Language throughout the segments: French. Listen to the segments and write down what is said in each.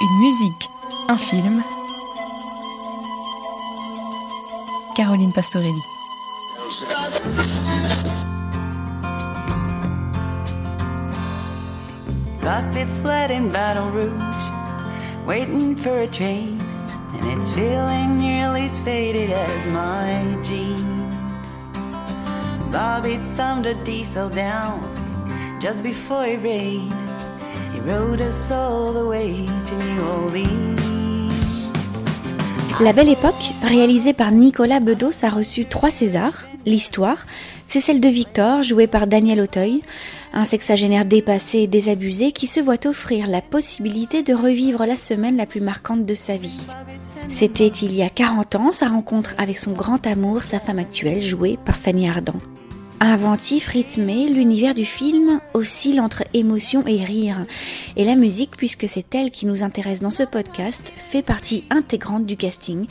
Une musique, un film. Caroline Pastorelli. It fled in Baton Rouge, waiting for a train, and it's feeling nearly as faded as my jeans. Bobby thumbed a diesel down just before it rained. He rode us all the way to New Orleans. La Belle Époque, réalisée par Nicolas Bedos, a reçu trois Césars. L'histoire, c'est celle de Victor, joué par Daniel Auteuil, un sexagénaire dépassé et désabusé qui se voit offrir la possibilité de revivre la semaine la plus marquante de sa vie. C'était il y a 40 ans sa rencontre avec son grand amour, sa femme actuelle, jouée par Fanny Ardant. Inventif, rythmé, l'univers du film oscille entre émotion et rire. Et la musique, puisque c'est elle qui nous intéresse dans ce podcast, fait partie intégrante du casting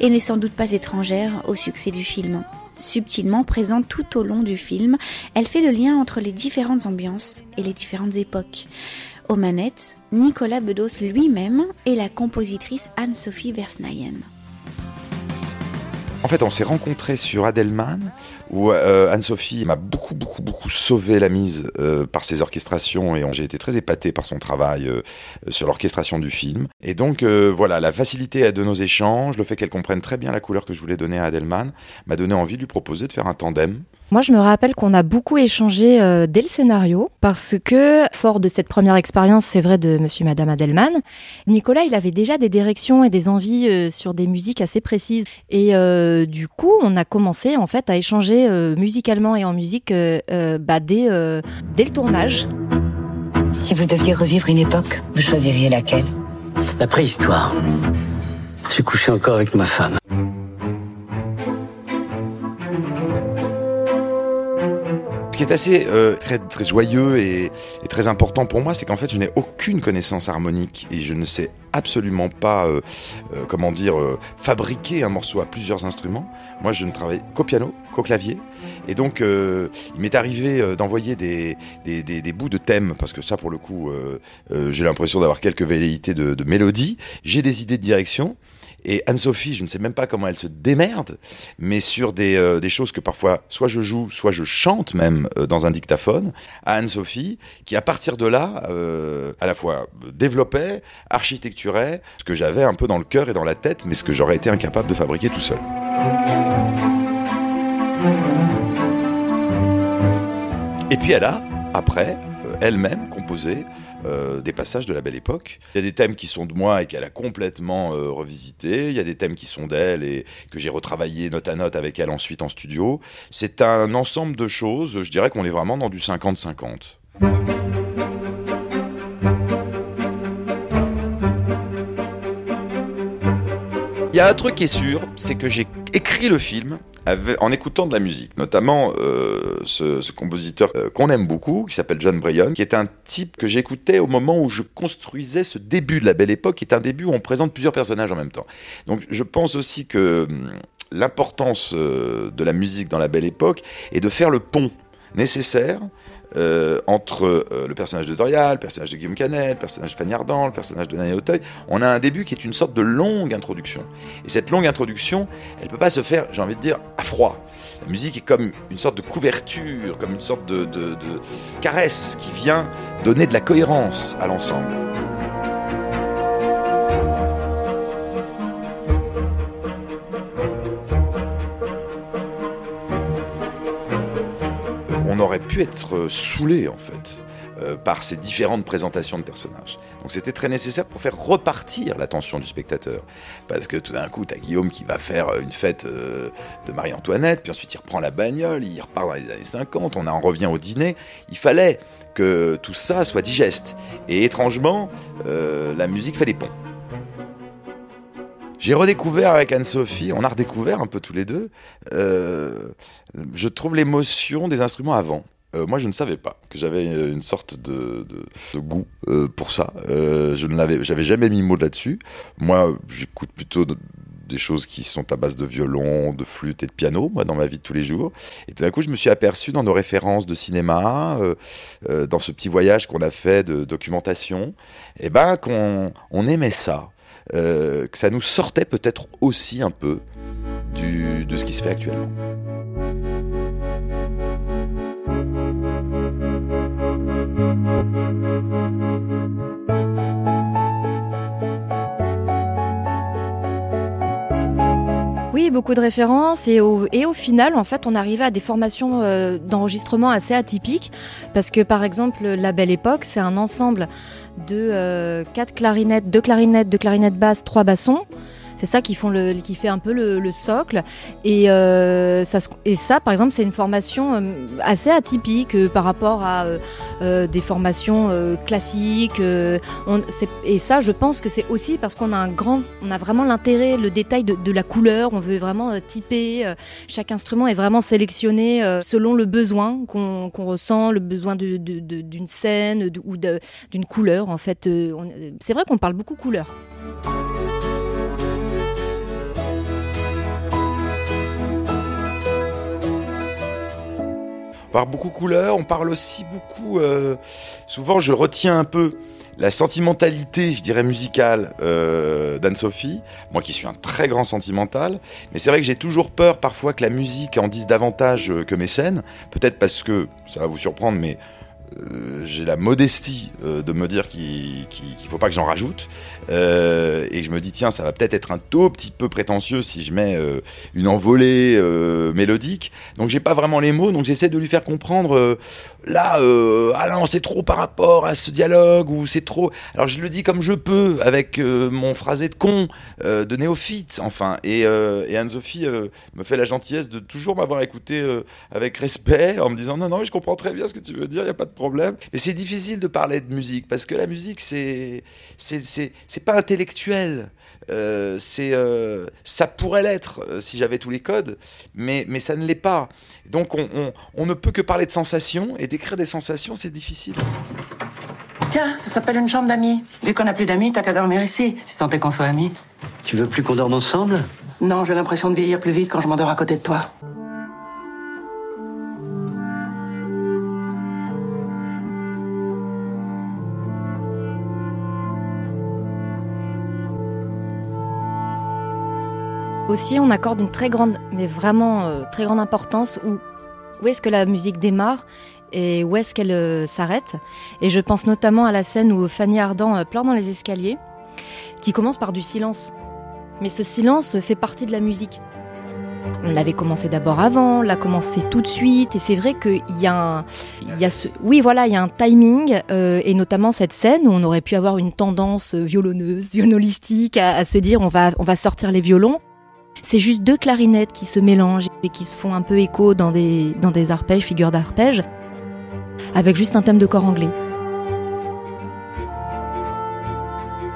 et n'est sans doute pas étrangère au succès du film. Subtilement présente tout au long du film, elle fait le lien entre les différentes ambiances et les différentes époques. Aux manettes, Nicolas Bedos lui-même et la compositrice Anne-Sophie Versnayen. En fait, on s'est rencontrés sur Adelman, où euh, Anne-Sophie m'a beaucoup, beaucoup, beaucoup sauvé la mise euh, par ses orchestrations et j'ai été très épaté par son travail euh, sur l'orchestration du film. Et donc, voilà, la facilité de nos échanges, le fait qu'elle comprenne très bien la couleur que je voulais donner à Adelman, m'a donné envie de lui proposer de faire un tandem. Moi, je me rappelle qu'on a beaucoup échangé dès le scénario parce que, fort de cette première expérience, c'est vrai, de monsieur et madame Adelman, Nicolas, il avait déjà des directions et des envies sur des musiques assez précises. Et du coup, on a commencé, en fait, à échanger euh, musicalement et en musique euh, euh, bah, dès, euh, dès le tournage. Si vous deviez revivre une époque, vous choisiriez laquelle? La préhistoire. J'ai couché encore avec ma femme. Est assez euh, très, très joyeux et, et très important pour moi, c'est qu'en fait, je n'ai aucune connaissance harmonique et je ne sais absolument pas, euh, euh, comment dire, euh, fabriquer un morceau à plusieurs instruments. Moi, je ne travaille qu'au piano, qu'au clavier. Et donc, euh, il m'est arrivé euh, d'envoyer des, des, des, bouts de thèmes, parce que ça, pour le coup, j'ai l'impression d'avoir quelques velléités de, de mélodie. J'ai des idées de direction. Et Anne-Sophie, je ne sais même pas comment elle se démerde, mais sur des, euh, choses que parfois, soit je joue, soit je chante même euh, dans un dictaphone, à Anne-Sophie, qui à partir de là, euh, à la fois développait, architecturait ce que j'avais un peu dans le cœur et dans la tête, mais ce que j'aurais été incapable de fabriquer tout seul. Et puis elle a, après, elle-même composé euh, des passages de la Belle Époque. Il y a des thèmes qui sont de moi et qu'elle a complètement euh, revisité. Il y a des thèmes qui sont d'elle et que j'ai retravaillé note à note avec elle ensuite en studio. C'est un ensemble de choses. Je dirais qu'on est vraiment dans du 50-50. Y a un truc qui est sûr, c'est que j'ai écrit le film en écoutant de la musique, notamment euh, ce, ce compositeur euh, qu'on aime beaucoup, qui s'appelle John Bryan, qui est un type que j'écoutais au moment où je construisais ce début de la Belle Époque, qui est un début où on présente plusieurs personnages en même temps. Donc je pense aussi que hum, l'importance euh, de la musique dans la Belle Époque est de faire le pont nécessaire euh, entre euh, le personnage de Doria, le personnage de Guillaume Canet, le personnage de Fanny Ardant, le personnage de Daniel Auteuil, on a un début qui est une sorte de longue introduction. Et cette longue introduction, elle peut pas se faire, j'ai envie de dire, à froid. La musique est comme une sorte de couverture, comme une sorte de caresse qui vient donner de la cohérence à l'ensemble. Aurait pu être saoulé en fait euh, par ces différentes présentations de personnages. Donc c'était très nécessaire pour faire repartir l'attention du spectateur. Parce que tout d'un coup, tu as Guillaume qui va faire une fête euh, de Marie-Antoinette, puis ensuite il reprend la bagnole, il repart dans les années 50, on en revient au dîner. Il fallait que tout ça soit digeste. Et étrangement, euh, la musique fait les ponts. J'ai redécouvert avec Anne-Sophie, on a redécouvert un peu tous les deux, je trouve l'émotion des instruments avant. Euh, moi, je ne savais pas que j'avais une sorte de, goût euh, pour ça. Euh, je ne l'avais, j'avais jamais mis mot là-dessus. Moi, j'écoute plutôt de- des choses qui sont à base de violon, de flûte et de piano, moi, dans ma vie de tous les jours. Et tout d'un coup, je me suis aperçu dans nos références de cinéma, euh, euh, dans ce petit voyage qu'on a fait de documentation, eh ben, qu'on on aimait ça. Euh, que ça nous sortait peut-être aussi un peu de ce qui se fait actuellement. Oui, beaucoup de références et au, et au final, en fait, on arrivait à des formations euh, d'enregistrement assez atypiques parce que, par exemple, La Belle Époque, c'est un ensemble de euh, quatre clarinettes, deux clarinettes, deux clarinettes basses, trois bassons. C'est ça qui, fait un peu le, le socle. Et, euh, et ça, par exemple, c'est une formation euh, assez atypique euh, par rapport à des formations classiques. et ça, je pense que c'est aussi parce qu'on a un grand, on a vraiment l'intérêt, le détail de, la couleur. On veut vraiment typer. chaque instrument est vraiment sélectionné selon le besoin qu'on ressent, le besoin d'une scène ou d'une couleur. En fait, c'est vrai qu'on parle beaucoup couleur. Beaucoup couleur, on parle aussi beaucoup. euh, souvent, je retiens un peu la sentimentalité, je dirais musicale euh, d'Anne-Sophie. Moi, qui suis un très grand sentimental, mais c'est vrai que j'ai toujours peur parfois que la musique en dise davantage euh, que mes scènes. Peut-être parce que ça va vous surprendre, mais euh, j'ai la modestie euh, de me dire qu'il qu'il faut pas que j'en rajoute. Euh, et je me dis, tiens, ça va peut-être être un tout petit peu prétentieux si je mets une envolée mélodique. Donc j'ai pas vraiment les mots, donc j'essaie de lui faire comprendre, là, euh, ah c'est trop par rapport à ce dialogue, ou c'est trop... Alors je le dis comme je peux, avec mon phrasé de con, de néophyte, enfin. Et, et Anne-Sophie me fait la gentillesse de toujours m'avoir écouté avec respect, en me disant, non, non, je comprends très bien ce que tu veux dire, il n'y a pas de problème. Mais c'est difficile de parler de musique, parce que la musique, c'est c'est c'est c'est pas intellectuel. Euh, c'est euh, ça pourrait l'être euh, si j'avais tous les codes, mais mais ça ne l'est pas. Donc on, on, on ne peut que parler de sensations et d'écrire des sensations, c'est difficile. Tiens, ça s'appelle une chambre d'amis. Vu qu'on n'a plus d'amis, t'as qu'à dormir ici, si tant est qu'on soit amis. Tu veux plus qu'on dorme ensemble? Non, j'ai l'impression de vieillir plus vite quand je m'endors à côté de toi. Aussi, on accorde une très grande, mais vraiment euh, très grande importance où, où est-ce que la musique démarre et où est-ce qu'elle euh, s'arrête. Et je pense notamment à la scène où Fanny Ardant euh, pleure dans les escaliers, qui commence par du silence. Mais ce silence fait partie de la musique. On l'avait commencé d'abord avant, on l'a commencé tout de suite, et c'est vrai qu'il y a un, il y a ce, oui voilà, il y a un timing, et notamment cette scène où on aurait pu avoir une tendance violonneuse, violonistique, à, à se dire on va, on va sortir les violons. C'est juste deux clarinettes qui se mélangent et qui se font un peu écho dans des, dans des arpèges, figures d'arpèges, avec juste un thème de corps anglais.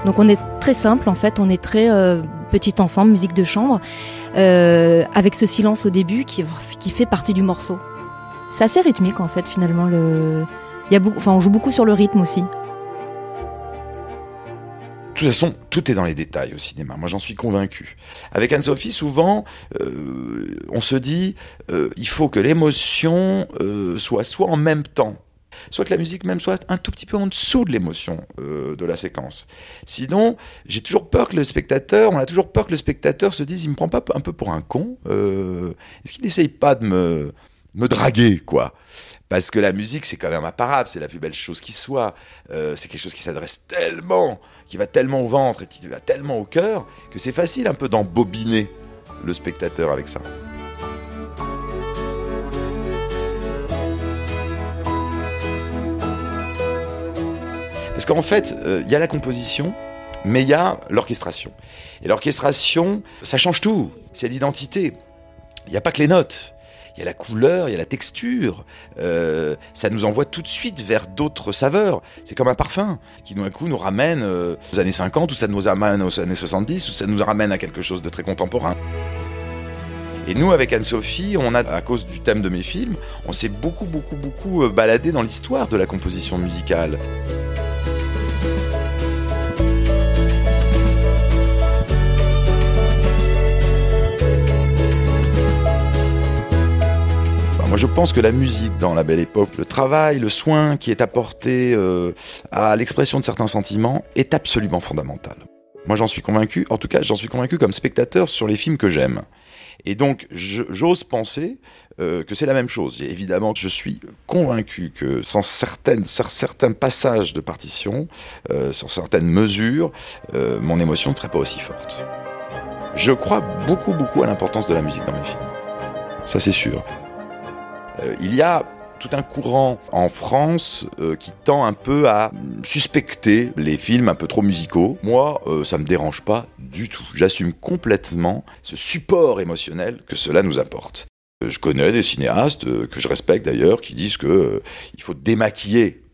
Donc on est très simple en fait, on est très euh, petit ensemble, musique de chambre, euh, avec ce silence au début qui, qui fait partie du morceau. C'est assez rythmique en fait finalement. Le... Il y a enfin, on joue beaucoup sur le rythme aussi. Toute façon, tout est dans les détails au cinéma. Moi, j'en suis convaincu. Avec Anne-Sophie, souvent, euh, on se dit, euh, il faut que l'émotion euh, soit soit en même temps, soit que la musique même soit un tout petit peu en dessous de l'émotion euh, de la séquence. Sinon, j'ai toujours peur que le spectateur, on a toujours peur que le spectateur se dise, il me prend pas un peu pour un con Est-ce qu'il n'essaye pas de me, me draguer, quoi parce que la musique, c'est quand même imparable, c'est la plus belle chose qui soit. Euh, c'est quelque chose qui s'adresse tellement, qui va tellement au ventre et qui va tellement au cœur, que c'est facile un peu d'embobiner le spectateur avec ça. Parce qu'en fait, il euh, y a la composition, mais il y a l'orchestration. Et l'orchestration, ça change tout. C'est l'identité. Il n'y a pas que les notes. Il y a la couleur, il y a la texture. Euh, ça nous envoie tout de suite vers d'autres saveurs. C'est comme un parfum qui, d'un coup, nous ramène euh, aux années 50, ou ça nous ramène aux années 70, ou ça nous ramène à quelque chose de très contemporain. Et nous, avec Anne-Sophie, on a, à cause du thème de mes films, on s'est beaucoup, beaucoup, beaucoup euh, baladé dans l'histoire de la composition musicale. Je pense que la musique dans la belle époque, le travail, le soin qui est apporté euh, à l'expression de certains sentiments est absolument fondamental. Moi, j'en suis convaincu. En tout cas, j'en suis convaincu comme spectateur sur les films que j'aime. Et donc, j'ose penser euh, que c'est la même chose. évidemment, je suis convaincu que sans certains passages de partition, euh, sur certaines mesures, euh, mon émotion ne serait pas aussi forte. Je crois beaucoup, beaucoup à l'importance de la musique dans mes films. Ça, c'est sûr. Euh, il y a tout un courant en France euh, qui tend un peu à suspecter les films un peu trop musicaux. Moi, euh, ça me dérange pas du tout. J'assume complètement ce support émotionnel que cela nous apporte. Je connais des cinéastes que je respecte d'ailleurs qui disent que il faut démaquiller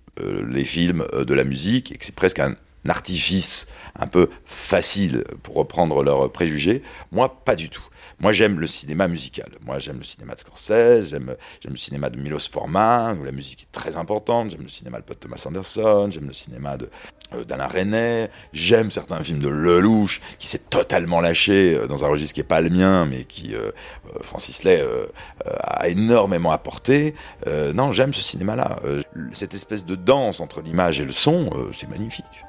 les films de la musique et que c'est presque un artifice un peu facile pour reprendre leurs préjugés. Moi, pas du tout. Moi, j'aime le cinéma musical. Moi, j'aime le cinéma de Scorsese, j'aime, le cinéma de Milos Forman, où la musique est très importante. J'aime le cinéma de Thomas Anderson, j'aime le cinéma de euh, d'Alain. J'aime certains films de Lelouch, qui s'est totalement lâché euh, dans un registre qui n'est pas le mien, mais qui, euh, Francis Lay, a énormément apporté. non, j'aime ce cinéma-là. cette espèce de danse entre l'image et le son, c'est magnifique.